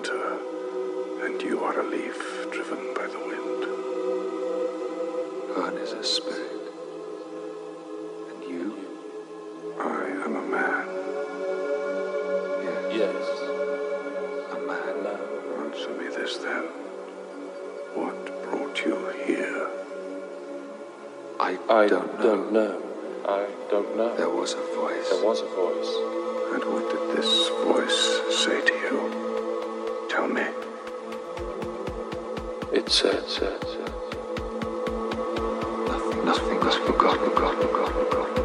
winter, and you are a leaf driven by the wind. God is a spirit. And you? I am a man. Yes. Yes. A man. Answer me this then. What brought you here? I, I don't know. don't know. I don't know. There was a voice. There was a voice. And what did this voice say to you? Me. It said, said, said. Nothing, nothing was forgotten, forgotten, forgotten, forgotten.